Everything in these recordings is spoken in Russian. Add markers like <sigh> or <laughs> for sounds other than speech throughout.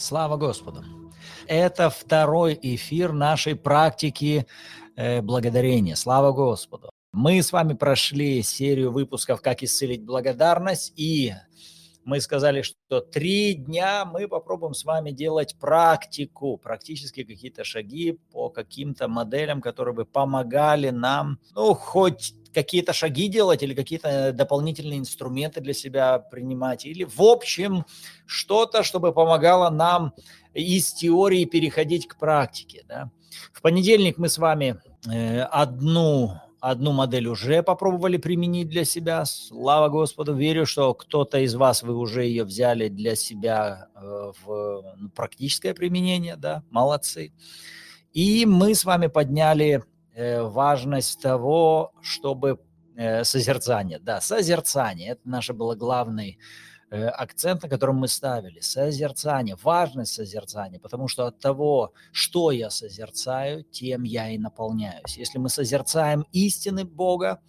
Слава Господу! Это второй эфир нашей практики э, благодарения. Слава Господу! Мы с вами прошли серию выпусков «Как исцелить благодарность» и мы сказали, что три дня мы попробуем с вами делать практику, практически какие-то шаги по каким-то моделям, которые бы помогали нам, ну, хоть какие-то шаги делать или какие-то дополнительные инструменты для себя принимать, или в общем что-то, чтобы помогало нам из теории переходить к практике. Да? В понедельник мы с вами э, одну одну модель уже попробовали применить для себя. Слава Господу, верю, что кто-то из вас, вы уже ее взяли для себя э, в ну, практическое применение, да, молодцы. И мы с вами подняли э, важность того, чтобы э, созерцание, да, созерцание, это наше было главный Э, акцент, на котором мы ставили. Созерцание, важность созерцания, потому что от того, что я созерцаю, тем я и наполняюсь. Если мы созерцаем истины Бога,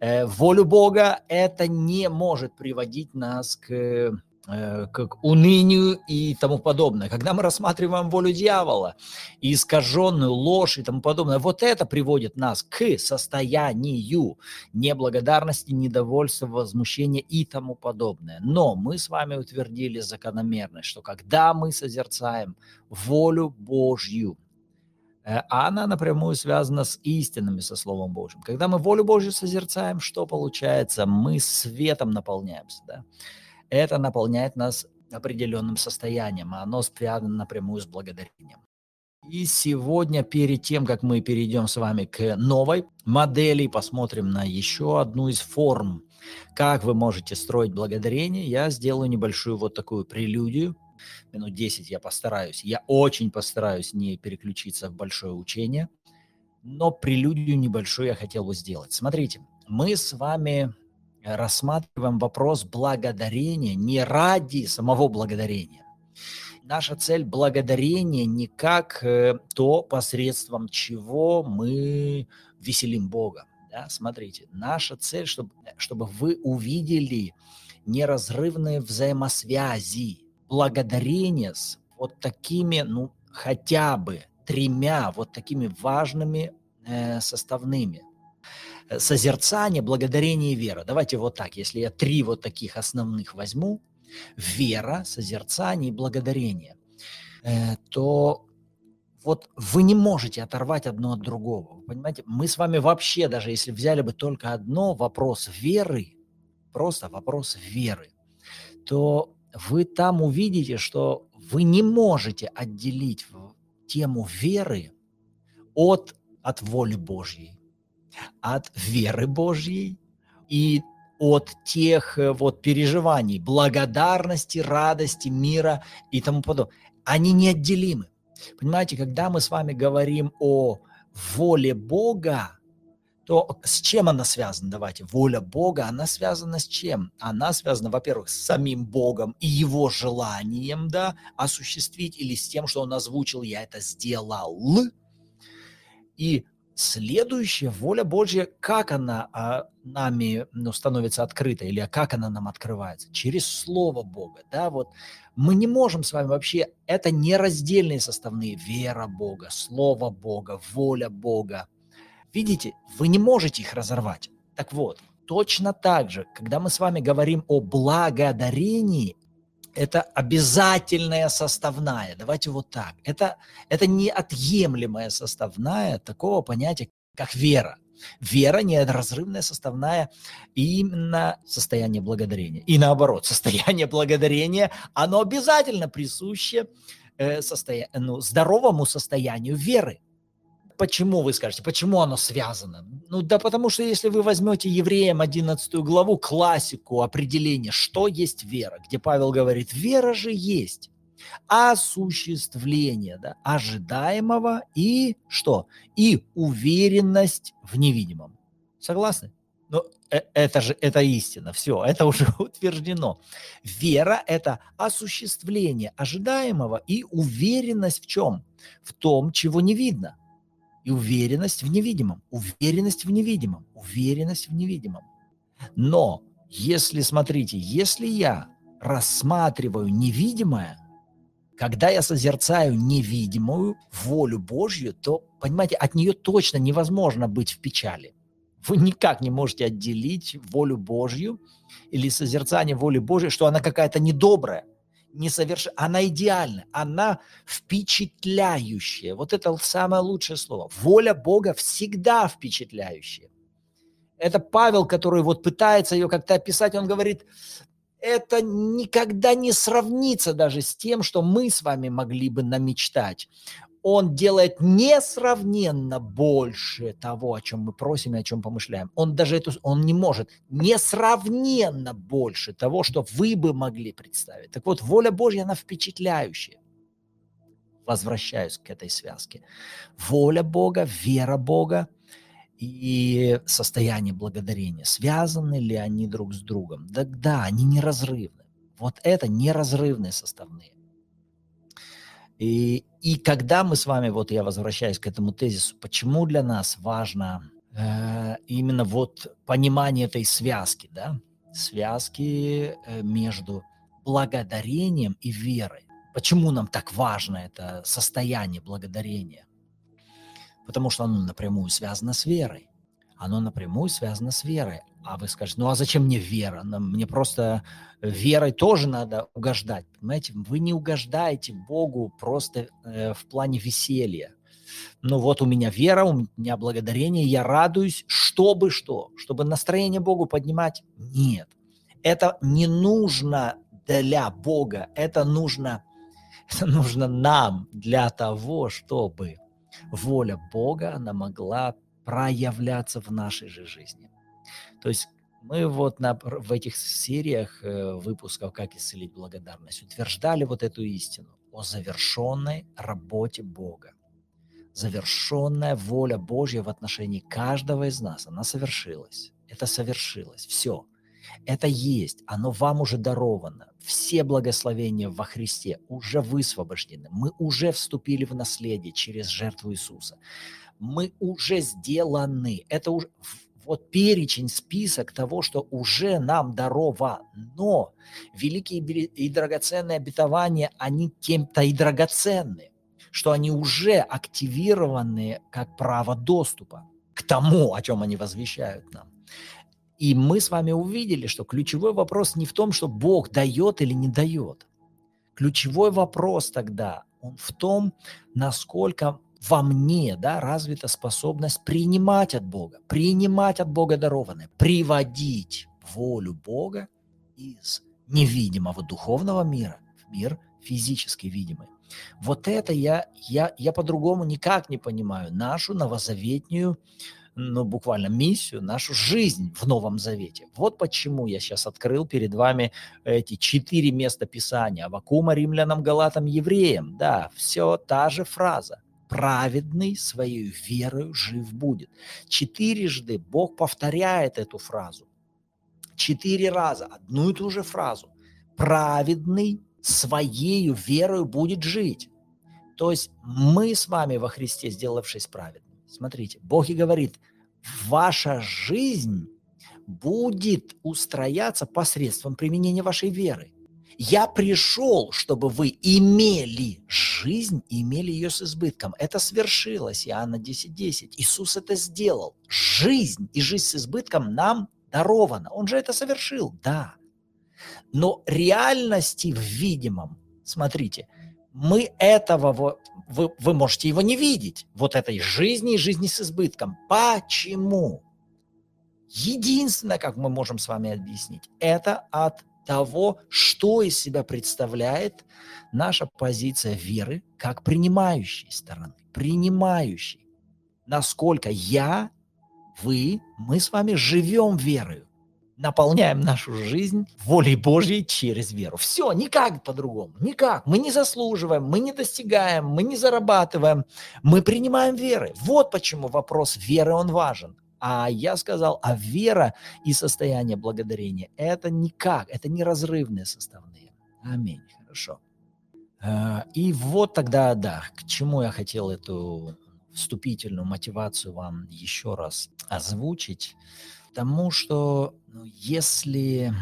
э, волю Бога, это не может приводить нас к Э, к унынию и тому подобное. Когда мы рассматриваем волю дьявола, искаженную ложь и тому подобное, вот это приводит нас к состоянию неблагодарности, недовольства, возмущения и тому подобное. Но мы с вами утвердили закономерность, что когда мы созерцаем волю Божью, э, а она напрямую связана с истинами, со Словом Божьим. Когда мы волю Божью созерцаем, что получается? Мы светом наполняемся. Да? Это наполняет нас определенным состоянием, а оно связано напрямую с благодарением. И сегодня, перед тем, как мы перейдем с вами к новой модели, посмотрим на еще одну из форм, как вы можете строить благодарение, я сделаю небольшую вот такую прелюдию. Минут 10 я постараюсь. Я очень постараюсь не переключиться в большое учение, но прелюдию небольшую я хотел бы сделать. Смотрите, мы с вами рассматриваем вопрос благодарения не ради самого благодарения. Наша цель благодарения не как э, то, посредством чего мы веселим Бога. Да? Смотрите, наша цель, чтобы, чтобы вы увидели неразрывные взаимосвязи, благодарение с вот такими, ну, хотя бы тремя вот такими важными э, составными – Э, созерцание, благодарение и вера. Давайте вот так, если я три вот таких основных возьму, вера, созерцание и благодарение, э, то вот вы не можете оторвать одно от другого. Понимаете, мы с вами вообще, даже если взяли бы только одно, вопрос веры, просто вопрос веры, то вы там увидите, что вы не можете отделить тему веры от, от воли Божьей от веры Божьей и от тех э, вот переживаний, благодарности, радости, мира и тому подобное. Они неотделимы. Понимаете, когда мы с вами говорим о воле Бога, то с чем она связана? Давайте, воля Бога, она связана с чем? Она связана, во-первых, с самим Богом и его желанием, да, осуществить, или с тем, что он озвучил, я это сделал. И Следующая воля Божья, как она а, нами ну, становится открыта или как она нам открывается? Через Слово Бога. Да, вот мы не можем с вами вообще, это нераздельные составные. Вера Бога, Слово Бога, воля Бога. Видите, вы не можете их разорвать. Так вот, точно так же, когда мы с вами говорим о благодарении, это обязательная составная. Давайте вот так. Это, это неотъемлемая составная такого понятия, как вера. Вера – неразрывная составная именно состояние благодарения. И наоборот, состояние благодарения, оно обязательно присуще э, состоя... ну, здоровому состоянию веры. Почему, вы скажете, почему оно связано? Ну да потому что если вы возьмете евреям 11 главу, классику определения, что есть вера, где Павел говорит, вера же есть осуществление да, ожидаемого и что? И уверенность в невидимом. Согласны? Ну, э, это же это истина, все, это <laughs> уже утверждено. Вера – это осуществление ожидаемого и уверенность в чем? В том, чего не видно и уверенность в невидимом, уверенность в невидимом, уверенность в невидимом. Но если, смотрите, если я рассматриваю невидимое, Когда я созерцаю невидимую волю Божью, то, понимаете, от нее точно невозможно быть в печали. Вы никак не можете отделить волю Божью или созерцание воли Божьей, что она какая-то недобрая, несоверш... она идеальна, она впечатляющая. Вот это самое лучшее слово. Воля Бога всегда впечатляющая. Это Павел, который вот пытается ее как-то описать, он говорит, это никогда не сравнится даже с тем, что мы с вами могли бы намечтать. Он делает несравненно больше того, о чем мы просим и о чем помышляем. Он даже эту, он не может несравненно больше того, что вы бы могли представить. Так вот, воля Божья, она впечатляющая. Возвращаюсь к этой связке. Воля Бога, вера Бога – и состояние благодарения, связаны ли они друг с другом? Да, да, они неразрывны. Вот это неразрывные составные. И, и когда мы с вами, вот я возвращаюсь к этому тезису, почему для нас важно э, именно вот понимание этой связки, да, связки э, между благодарением и верой. Почему нам так важно это состояние благодарения? потому что оно напрямую связано с верой. Оно напрямую связано с верой. А вы скажете, ну а зачем мне вера? Мне просто верой тоже надо угождать. Понимаете, вы не угождаете Богу просто э, в плане веселья. Ну вот у меня вера, у меня благодарение, я радуюсь, чтобы что? Чтобы настроение Богу поднимать? Нет. Это не нужно для Бога, это нужно, это нужно нам для того, чтобы воля Бога, она могла проявляться в нашей же жизни. То есть мы вот на, в этих сериях э, выпусков «Как исцелить благодарность» утверждали вот эту истину о завершенной работе Бога. Завершенная воля Божья в отношении каждого из нас, она совершилась. Это совершилось. Все. Это есть, оно вам уже даровано. Все благословения во Христе уже высвобождены. Мы уже вступили в наследие через жертву Иисуса. Мы уже сделаны. Это уже вот перечень, список того, что уже нам даровано. Но великие и драгоценные обетования, они тем-то и драгоценны, что они уже активированы как право доступа к тому, о чем они возвещают нам. И мы с вами увидели, что ключевой вопрос не в том, что Бог дает или не дает. Ключевой вопрос тогда он в том, насколько во мне да, развита способность принимать от Бога, принимать от Бога дарованное, приводить волю Бога из невидимого духовного мира в мир физически видимый. Вот это я, я, я по-другому никак не понимаю нашу новозаветнюю ну, буквально миссию, нашу жизнь в Новом Завете. Вот почему я сейчас открыл перед вами эти четыре места Писания. Авакума, римлянам, галатам, евреям. Да, все та же фраза. Праведный своей верою жив будет. Четырежды Бог повторяет эту фразу. Четыре раза одну и ту же фразу. Праведный своей верою будет жить. То есть мы с вами во Христе, сделавшись праведными, Смотрите, Бог и говорит, ваша жизнь будет устрояться посредством применения вашей веры. Я пришел, чтобы вы имели жизнь имели ее с избытком. Это свершилось, Иоанна 10.10. 10. Иисус это сделал. Жизнь и жизнь с избытком нам дарована. Он же это совершил, да. Но реальности в видимом, смотрите, мы этого вы, вы можете его не видеть, вот этой жизни и жизни с избытком. Почему? Единственное, как мы можем с вами объяснить, это от того, что из себя представляет наша позиция веры как принимающей стороны, принимающей. Насколько я, вы, мы с вами живем верою наполняем нашу жизнь волей Божьей через веру. Все, никак по-другому, никак. Мы не заслуживаем, мы не достигаем, мы не зарабатываем, мы принимаем веры. Вот почему вопрос веры, он важен. А я сказал, а вера и состояние благодарения – это никак, это неразрывные составные. Аминь. Хорошо. А, и вот тогда, да, к чему я хотел эту вступительную мотивацию вам еще раз озвучить. Тому, что ну, если,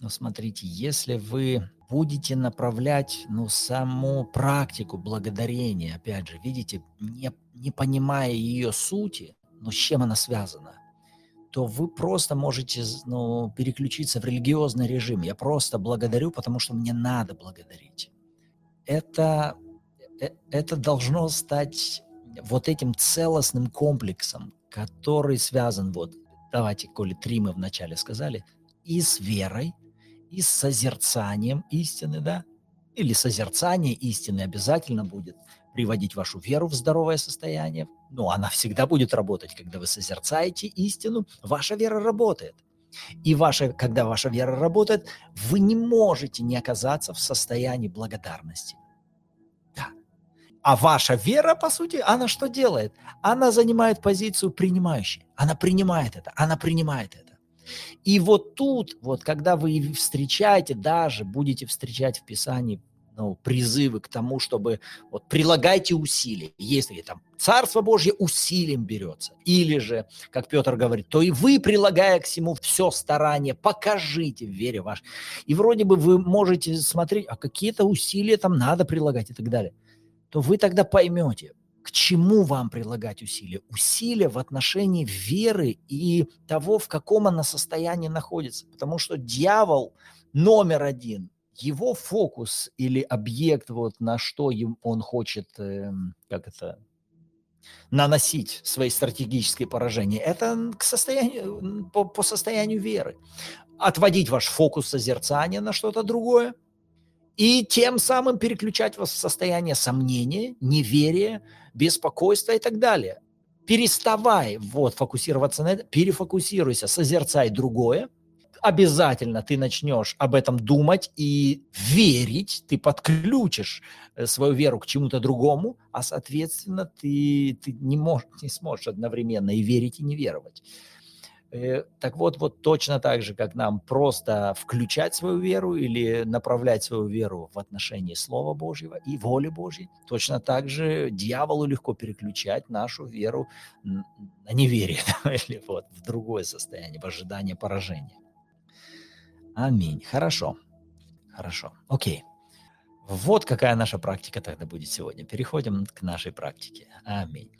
ну, смотрите, если вы будете направлять ну, саму практику благодарения, опять же, видите, не, не понимая ее сути, но с чем она связана, то вы просто можете ну, переключиться в религиозный режим. Я просто благодарю, потому что мне надо благодарить. Это, э, это должно стать вот этим целостным комплексом, который связан, вот, давайте, коли три мы вначале сказали, и с верой, и с созерцанием истины, да, или созерцание истины обязательно будет приводить вашу веру в здоровое состояние. Ну, она всегда будет работать, когда вы созерцаете истину, ваша вера работает. И ваша, когда ваша вера работает, вы не можете не оказаться в состоянии благодарности. Да. А ваша вера, по сути, она что делает? Она занимает позицию принимающей. Она принимает это, она принимает это. И вот тут, вот когда вы встречаете, даже будете встречать в Писании ну, призывы к тому, чтобы вот прилагайте усилия. Если там Царство Божье усилием берется, или же, как Петр говорит, то и вы, прилагая к всему все старание, покажите в вере ваш. И вроде бы вы можете смотреть, а какие-то усилия там надо прилагать и так далее. То вы тогда поймете, к чему вам прилагать усилия? Усилия в отношении веры и того, в каком она состоянии находится. Потому что дьявол номер один, его фокус или объект, вот на что он хочет, э, как это, наносить свои стратегические поражения, это к состоянию, по, по состоянию веры. Отводить ваш фокус созерцания на что-то другое – и тем самым переключать вас в состояние сомнения, неверия, беспокойства и так далее. Переставай вот фокусироваться на это, перефокусируйся, созерцай другое. Обязательно ты начнешь об этом думать и верить, ты подключишь э, свою веру к чему-то другому, а соответственно ты, ты не, можешь, не сможешь одновременно и верить, и не веровать. Э, так вот, вот точно так же, как нам просто включать свою веру или направлять свою веру в отношении Слова Божьего и воли Божьей, точно так же дьяволу легко переключать нашу веру на неверие <laughs> или вот в другое состояние, в ожидании поражения. Аминь. Хорошо. Хорошо. Окей. Вот какая наша практика тогда будет сегодня. Переходим к нашей практике. Аминь.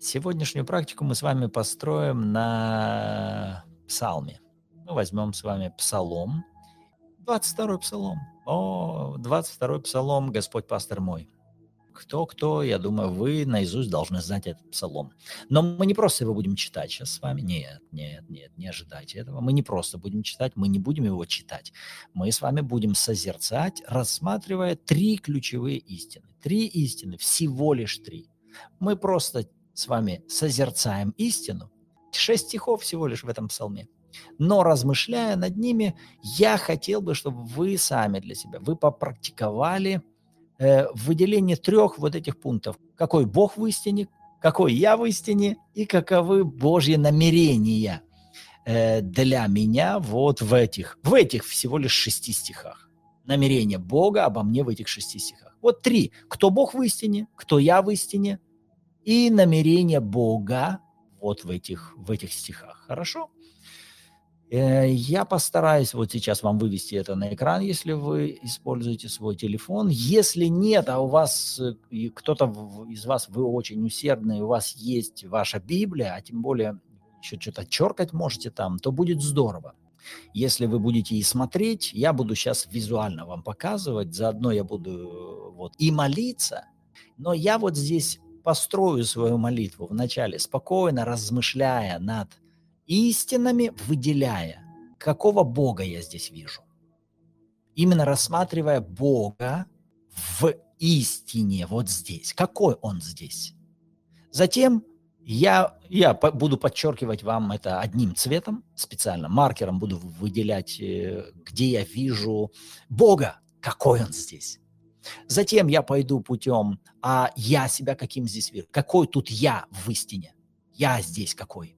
Сегодняшнюю практику мы с вами построим на псалме. Мы возьмем с вами псалом, 22-й псалом. О, 22-й псалом, Господь пастор мой. Кто-кто, я думаю, вы наизусть должны знать этот псалом. Но мы не просто его будем читать сейчас с вами. Нет, нет, нет, не ожидайте этого. Мы не просто будем читать, мы не будем его читать. Мы с вами будем созерцать, рассматривая три ключевые истины. Три истины, всего лишь три. Мы просто с вами созерцаем истину. Шесть стихов всего лишь в этом псалме. Но размышляя над ними, я хотел бы, чтобы вы сами для себя, вы попрактиковали э, выделение трех вот этих пунктов. Какой Бог в истине, какой я в истине и каковы Божьи намерения э, для меня вот в этих, в этих всего лишь шести стихах. Намерение Бога обо мне в этих шести стихах. Вот три. Кто Бог в истине, кто я в истине, и намерение Бога вот в этих, в этих стихах. Хорошо? Э, я постараюсь вот сейчас вам вывести это на экран, если вы используете свой телефон. Если нет, а у вас э, кто-то из вас, вы очень усердный, у вас есть ваша Библия, а тем более еще что-то черкать можете там, то будет здорово. Если вы будете и смотреть, я буду сейчас визуально вам показывать, заодно я буду э, вот и молиться, но я вот здесь построю свою молитву вначале спокойно размышляя над истинами, выделяя, какого Бога я здесь вижу. Именно рассматривая Бога в истине вот здесь. Какой Он здесь? Затем я, я буду подчеркивать вам это одним цветом, специально маркером буду выделять, э, где я вижу Бога, какой Он здесь. Затем я пойду путем, а я себя каким здесь вижу? Какой тут я в истине? Я здесь какой?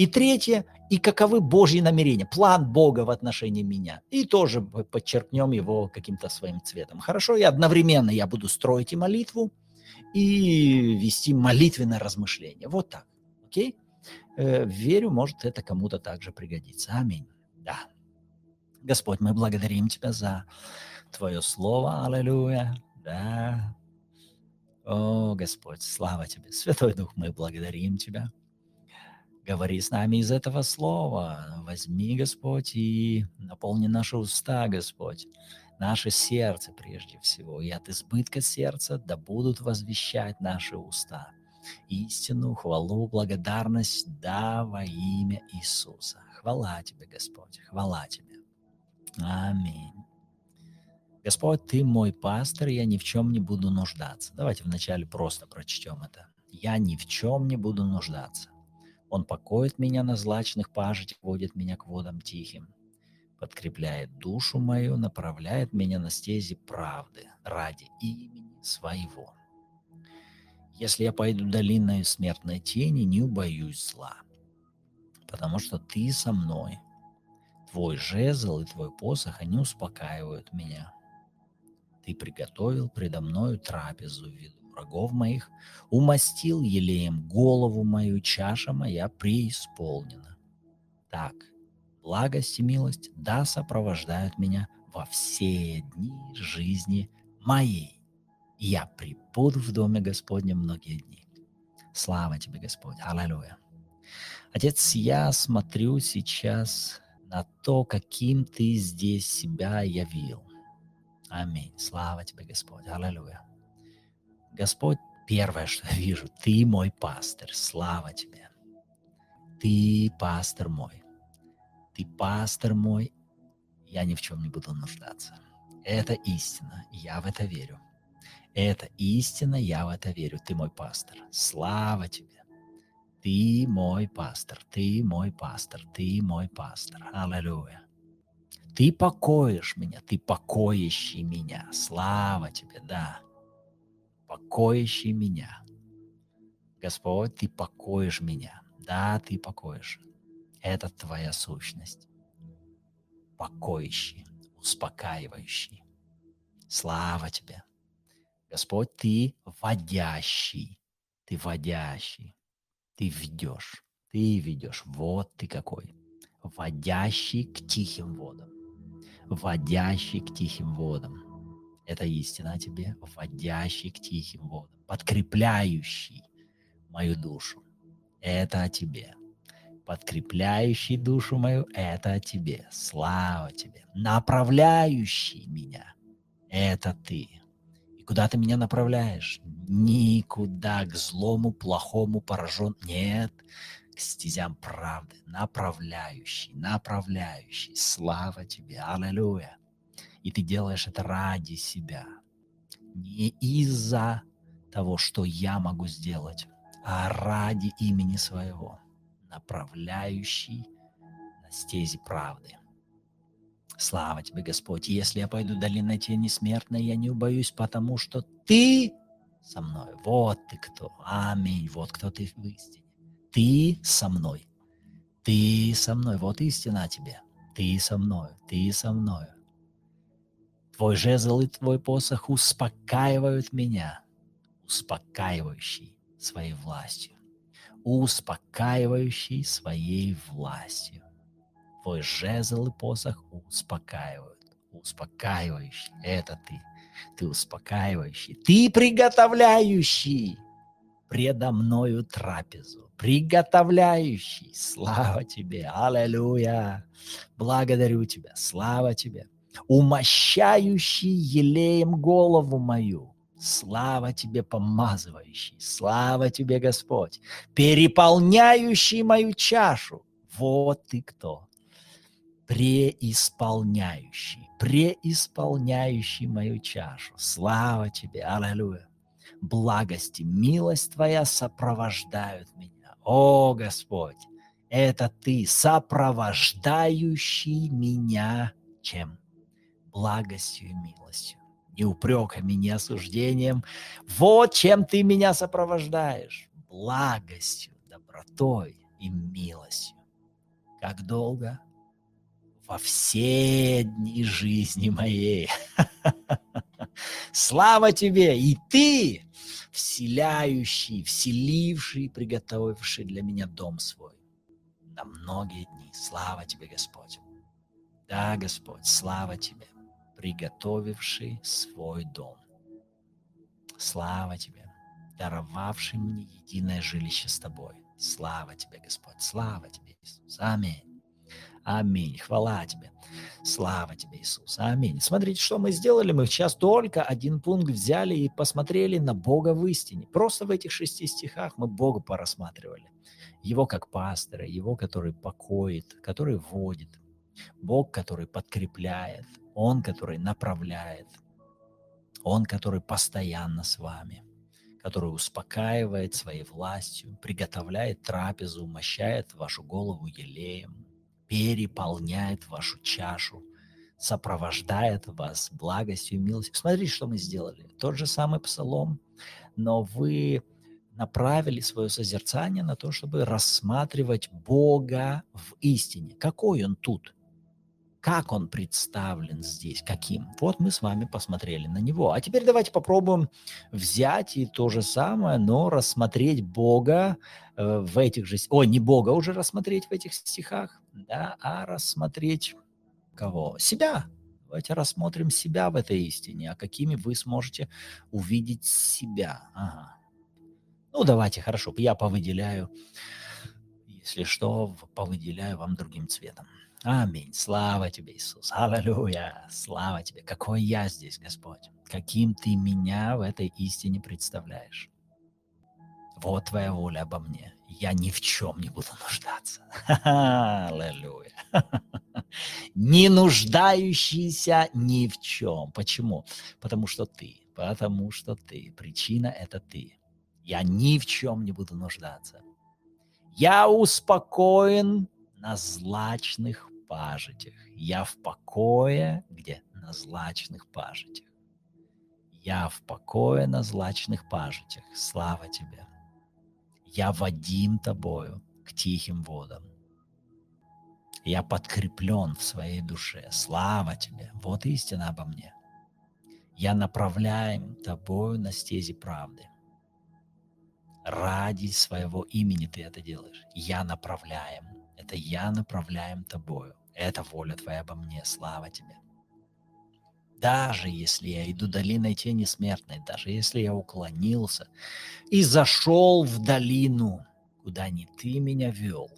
И третье, и каковы Божьи намерения, план Бога в отношении меня. И тоже подчеркнем его каким-то своим цветом. Хорошо, и одновременно я буду строить и молитву, и вести молитвенное размышление. Вот так. Окей? Э, верю, может, это кому-то также пригодится. Аминь. Да. Господь, мы благодарим Тебя за Твое Слово, аллилуйя, да. О, Господь, слава Тебе. Святой Дух, мы благодарим Тебя. Говори с нами из этого слова. Возьми, Господь, и наполни наши уста, Господь, наше сердце прежде всего. И от избытка сердца да будут возвещать наши уста. Истину, хвалу, благодарность, да, во имя Иисуса. Хвала Тебе, Господь, хвала Тебе. Аминь. Господь, Ты мой пастор, я ни в чем не буду нуждаться. Давайте вначале просто прочтем это. Я ни в чем не буду нуждаться. Он покоит меня на злачных пажитях, водит меня к водам тихим, подкрепляет душу мою, направляет меня на стези правды ради имени своего. Если я пойду долиной смертной тени, не убоюсь зла, потому что ты со мной. Твой жезл и твой посох, они успокаивают меня. Ты приготовил предо мною трапезу в виду врагов моих, умастил елеем голову мою, чаша моя преисполнена. Так, благость и милость да сопровождают меня во все дни жизни моей. я прибуду в доме Господнем многие дни. Слава тебе, Господь. Аллилуйя. Отец, я смотрю сейчас на то, каким ты здесь себя явил. Аминь. Слава тебе, Господь. Аллилуйя. Господь, первое, что я вижу, <laughs> Ты мой пастор, слава Тебе. Ты пастор мой. Ты пастор мой, я ни в чем не буду нуждаться. Это истина, я в это верю. Это истина, я в это верю. Ты мой пастор. Слава Тебе. Ты мой пастор, ты мой пастор, ты мой пастор. Аллилуйя. Ты покоишь меня, ты покоящий меня. Слава Тебе, да покоящий меня. Господь, Ты покоишь меня. Да, Ты покоишь. Это Твоя сущность. Покоящий, успокаивающий. Слава Тебе. Господь, Ты водящий. Ты водящий. Ты ведешь. Ты ведешь. Вот Ты какой. Водящий к тихим водам. Водящий к тихим водам это истина о тебе, вводящий к тихим водам, подкрепляющий мою душу. Это о тебе. Подкрепляющий душу мою, это о тебе. Слава тебе. Направляющий меня, это ты. И куда ты меня направляешь? Никуда, к злому, плохому, поражен. Нет, к стезям правды. Направляющий, направляющий. Слава тебе. Аллилуйя. И ты делаешь это ради себя. Не из-за того, что я могу сделать, а ради имени своего, направляющий на стези правды. Слава тебе, Господь. Если я пойду долиной тени смертной, я не убоюсь, потому что ты со мной. Вот ты кто. Аминь. Вот кто ты в истине. Ты со мной. Ты со мной. Вот истина тебе. Ты со мной. Ты со мной. Твой жезл и твой посох успокаивают меня, успокаивающий своей властью, успокаивающий своей властью. Твой жезл и посох успокаивают, успокаивающий. Это ты. Ты успокаивающий. Ты приготовляющий предо мною трапезу. Приготовляющий. Слава тебе. Аллилуйя. Благодарю тебя. Слава тебе умощающий елеем голову мою. Слава тебе, помазывающий, слава тебе, Господь, переполняющий мою чашу. Вот ты кто. Преисполняющий, преисполняющий мою чашу. Слава тебе, аллилуйя. Благость и милость твоя сопровождают меня. О, Господь, это ты, сопровождающий меня чем? Благостью и милостью, не упреками, не осуждением. Вот чем ты меня сопровождаешь. Благостью, добротой и милостью. Как долго? Во все дни жизни моей. <laughs> Слава тебе! И ты, вселяющий, вселивший, приготовивший для меня дом свой на многие дни. Слава тебе, Господь. Да, Господь, слава тебе приготовивший свой дом. Слава Тебе, даровавший мне единое жилище с Тобой. Слава Тебе, Господь, слава Тебе, Иисус. Аминь. Аминь. Хвала Тебе. Слава Тебе, Иисус. Аминь. Смотрите, что мы сделали. Мы сейчас только один пункт взяли и посмотрели на Бога в истине. Просто в этих шести стихах мы Бога порассматривали. Его как пастора, Его, который покоит, который водит. Бог, который подкрепляет. Он, который направляет. Он, который постоянно с вами который успокаивает своей властью, приготовляет трапезу, умощает вашу голову елеем, переполняет вашу чашу, сопровождает вас благостью и милостью. Смотрите, что мы сделали. Тот же самый псалом, но вы направили свое созерцание на то, чтобы рассматривать Бога в истине. Какой Он тут? Как Он представлен здесь? Каким? Вот мы с вами посмотрели на Него. А теперь давайте попробуем взять и то же самое, но рассмотреть Бога Э, в этих же... Ой, не Бога уже рассмотреть в этих стихах, да, а рассмотреть кого? Себя. Давайте рассмотрим себя в этой истине, а какими вы сможете увидеть себя. Ага. Ну, давайте, хорошо, я повыделяю, если что, повыделяю вам другим цветом. Аминь. Слава тебе, Иисус. Аллилуйя. Слава тебе. Какой я здесь, Господь. Каким ты меня в этой истине представляешь. Вот твоя воля обо мне. Я ни в чем не буду нуждаться. <laughs> Аллилуйя. <laughs> Не нуждающийся ни в чем. Почему? Потому что ты. Потому что ты. Причина – это ты. Я ни в чем не буду нуждаться. Я успокоен на злачных пажитях. Я в покое, где? На злачных пажитях. Я в покое на злачных пажитях. Слава тебе я водим тобою к тихим водам. Я подкреплен в своей душе. Слава тебе. Вот истина обо мне. Я направляем тобою на стези правды. Ради своего имени ты это делаешь. Я направляем. Это я направляем тобою. Это воля твоя обо мне. Слава тебе. Даже если я иду долиной тени смертной, даже если я уклонился и зашел в долину, куда не ты меня вел,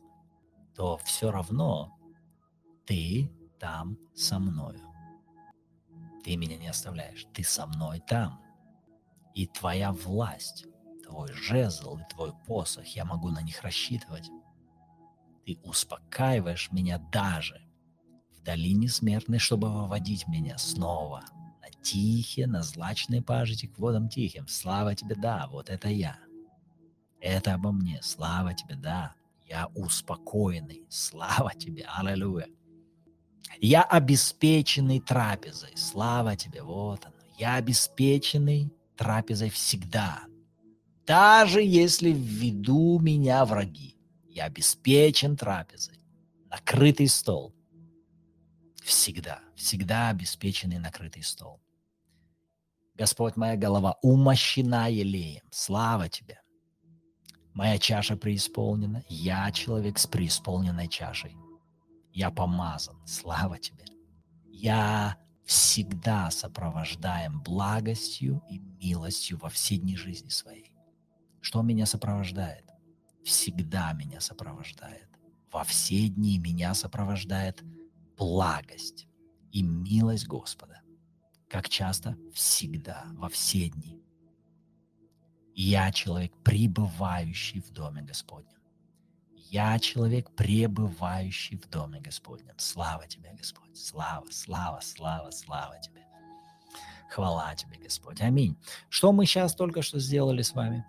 то все равно ты там со мною. Ты меня не оставляешь, ты со мной там. И твоя власть, твой жезл и твой посох, я могу на них рассчитывать. Ты успокаиваешь меня даже долине смертной, чтобы выводить меня снова на тихие, на злачные пажити к водам тихим. Слава тебе, да, вот это я. Это обо мне. Слава тебе, да. Я успокоенный. Слава тебе. Аллилуйя. Я обеспеченный трапезой. Слава тебе. Вот оно. Я обеспеченный трапезой всегда. Даже если введу меня враги, я обеспечен трапезой. Накрытый стол. Всегда, всегда обеспеченный накрытый стол. Господь, моя голова умощена елеем. Слава Тебе. Моя чаша преисполнена. Я человек с преисполненной чашей. Я помазан. Слава Тебе. Я всегда сопровождаем благостью и милостью во все дни жизни своей. Что меня сопровождает? Всегда меня сопровождает. Во все дни меня сопровождает – благость и милость Господа, как часто всегда, во все дни. Я человек, пребывающий в Доме Господнем. Я человек, пребывающий в Доме Господнем. Слава Тебе, Господь. Слава, слава, слава, слава Тебе. Хвала Тебе, Господь. Аминь. Что мы сейчас только что сделали с вами?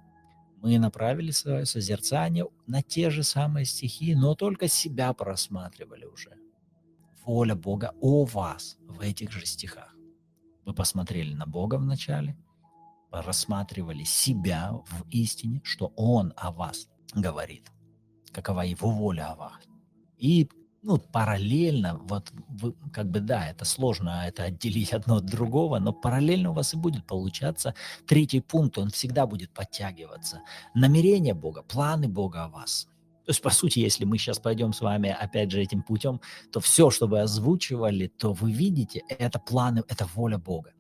Мы направили свое созерцание на те же самые стихи, но только себя просматривали уже воля Бога о вас в этих же стихах. Вы посмотрели на Бога в начале, рассматривали себя в истине, что Он о вас говорит, какова Его воля о вас. И ну, параллельно, вот вы, как бы да, это сложно это отделить <laughs> одно от другого, но параллельно у вас и будет получаться третий пункт, он всегда будет подтягиваться. Намерение Бога, планы Бога о вас – То есть, по сути, если мы сейчас пойдем с вами, опять же, этим путем, то все, что вы озвучивали, то вы видите, это планы, это воля Бога.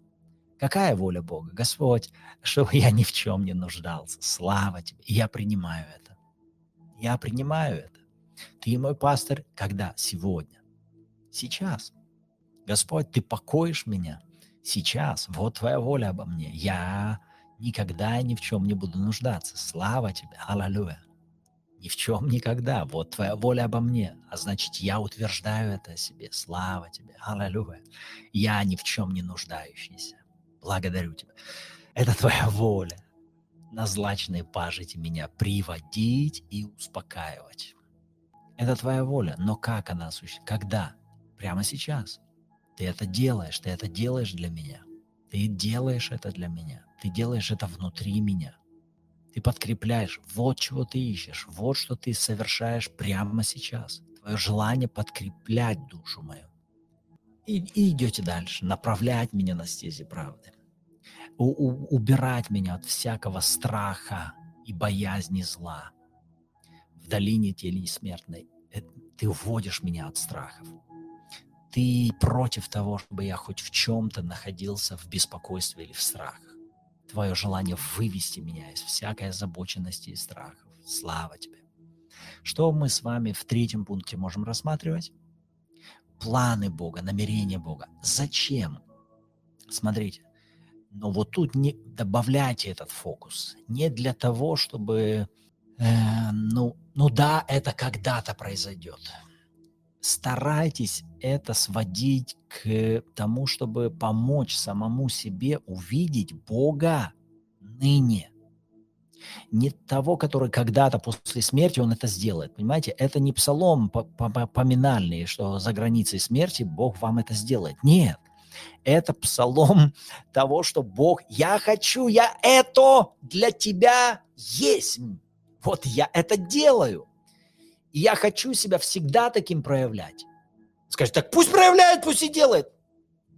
Какая воля Бога? Господь, чтобы я ни в чем не нуждался. Слава Тебе. я принимаю это. Я принимаю это. Ты мой пастор. Когда? Сегодня. Сейчас. Господь, Ты покоишь меня. Сейчас. Вот Твоя воля обо мне. Я никогда ни в чем не буду нуждаться. Слава Тебе. Аллилуйя ни в чем никогда. Вот твоя воля обо мне. А значит, я утверждаю это о себе. Слава тебе. Аллилуйя. Я ни в чем не нуждающийся. Благодарю тебя. Это твоя воля. На злачные пажити меня приводить и успокаивать. Это твоя воля. Но как она осуществляется? Когда? Прямо сейчас. Ты это делаешь. Ты это делаешь для меня. Ты делаешь это для меня. Ты делаешь это внутри меня. Ты подкрепляешь. Вот чего ты ищешь. Вот что ты совершаешь прямо сейчас. Твое желание подкреплять душу мою. И, и идете дальше. Направлять меня на стези правды. У, у, убирать меня от всякого страха и боязни зла. Долине тени смертной э, ты уводишь меня от страхов. Ты против того, чтобы я хоть в чем-то находился в беспокойстве или в страхах твое желание вывести меня из всякой озабоченности и страхов. Слава тебе. Что мы с вами в третьем пункте можем рассматривать? Планы Бога, намерения Бога. Зачем? Смотрите, но вот тут не добавляйте этот фокус. Не для того, чтобы, э, ну, ну да, это когда-то произойдет старайтесь это сводить к тому, чтобы помочь самому себе увидеть Бога ныне. Не того, который когда-то после смерти он это сделает. Понимаете, это не псалом поминальный, что за границей смерти Бог вам это сделает. Нет. Это псалом того, что Бог, я хочу, я это для тебя есть. Вот я это делаю. И я хочу себя всегда таким проявлять. Скажет, так пусть проявляет, пусть и делает.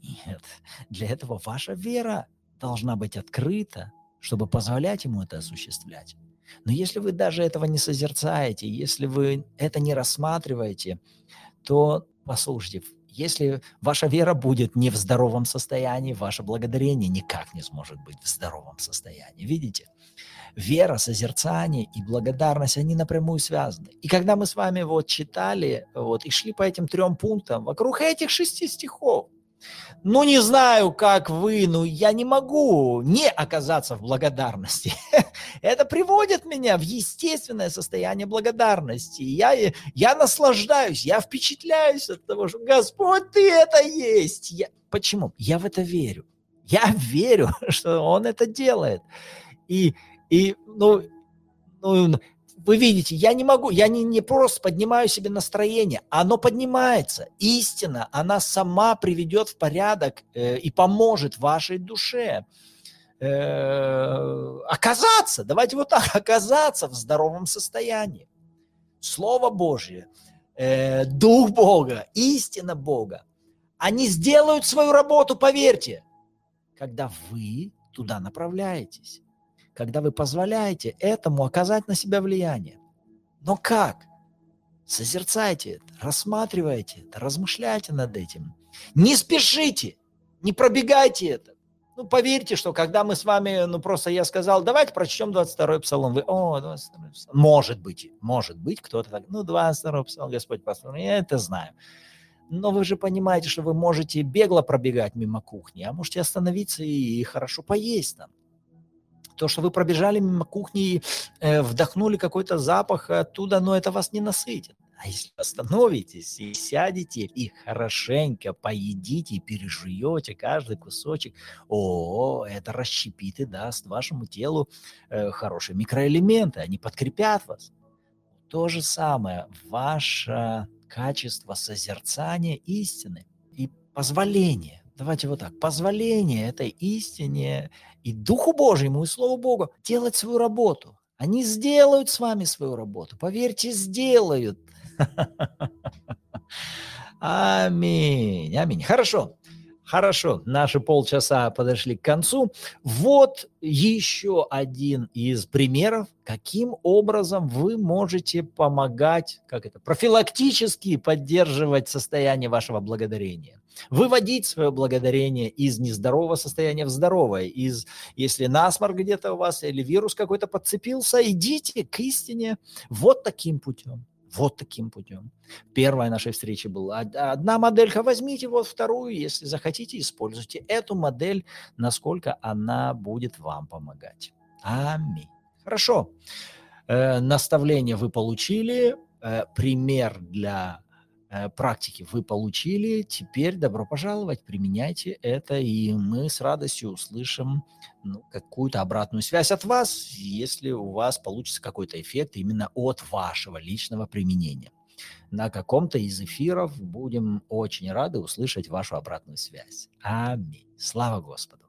Нет, для этого ваша вера должна быть открыта, чтобы позволять ему это осуществлять. Но если вы даже этого не созерцаете, если вы это не рассматриваете, то послушайте, если ваша вера будет не в здоровом состоянии, ваше благодарение никак не сможет быть в здоровом состоянии. Видите? Вера, созерцание и благодарность, они напрямую связаны. И когда мы с вами вот читали вот, и шли по этим трем пунктам, вокруг этих шести стихов, ну, не знаю, как вы, но я не могу не оказаться в благодарности. <laughs> Это приводит меня в естественное состояние благодарности. Я, я наслаждаюсь, я впечатляюсь от того, что Господь, Ты это есть. Я... Почему? Я в это верю. Я <laughs> верю, что Он это делает. И и, ну, ну, вы видите, я не могу, я не, не просто поднимаю себе настроение, оно поднимается. Истина, она сама приведет в порядок э, и поможет вашей душе э, оказаться, давайте вот так, <laughs> оказаться в здоровом состоянии. Слово Божье, э, Дух Бога, истина Бога, они сделают свою работу, поверьте, когда вы туда направляетесь когда вы позволяете этому оказать на себя влияние. Но как? Созерцайте это, рассматривайте это, размышляйте над этим. Не спешите, не пробегайте это. Ну, поверьте, что когда мы с вами, ну, просто я сказал, давайте прочтем 22-й псалом. Вы, о, 22-й псалом. Может быть, может быть, кто-то так, ну, 22-й псалом, Господь послал. Я это знаю. Но вы же понимаете, что вы можете бегло пробегать мимо кухни, а можете остановиться и хорошо поесть там. То, что вы пробежали мимо кухни и э, вдохнули какой-то запах оттуда, но это вас не насытит. А если остановитесь и сядете и хорошенько поедите и пережуете каждый кусочек, о, это расщепит и даст вашему телу э, хорошие микроэлементы, они подкрепят вас. То же самое, ваше качество созерцания истины и позволения давайте вот так, позволение этой истине и Духу Божьему, и Слову Богу делать свою работу. Они сделают с вами свою работу. Поверьте, сделают. <laughs> Аминь. Аминь. Хорошо. Хорошо, наши полчаса подошли к концу. Вот еще один из примеров, каким образом вы можете помогать, как это, профилактически поддерживать состояние вашего благодарения. Выводить свое благодарение из нездорового состояния в здоровое. Из, если насморк где-то у вас или вирус какой-то подцепился, идите к истине вот таким путем. Вот таким путем. Первая нашей встречи была одна моделька, возьмите вот вторую, если захотите, используйте эту модель, насколько она будет вам помогать. Аминь. Хорошо. Э, наставление вы получили, э, пример для практики вы получили, теперь добро пожаловать, применяйте это, и мы с радостью услышим ну, какую-то обратную связь от вас, если у вас получится какой-то эффект именно от вашего личного применения. На каком-то из эфиров будем очень рады услышать вашу обратную связь. Аминь. Слава Господу.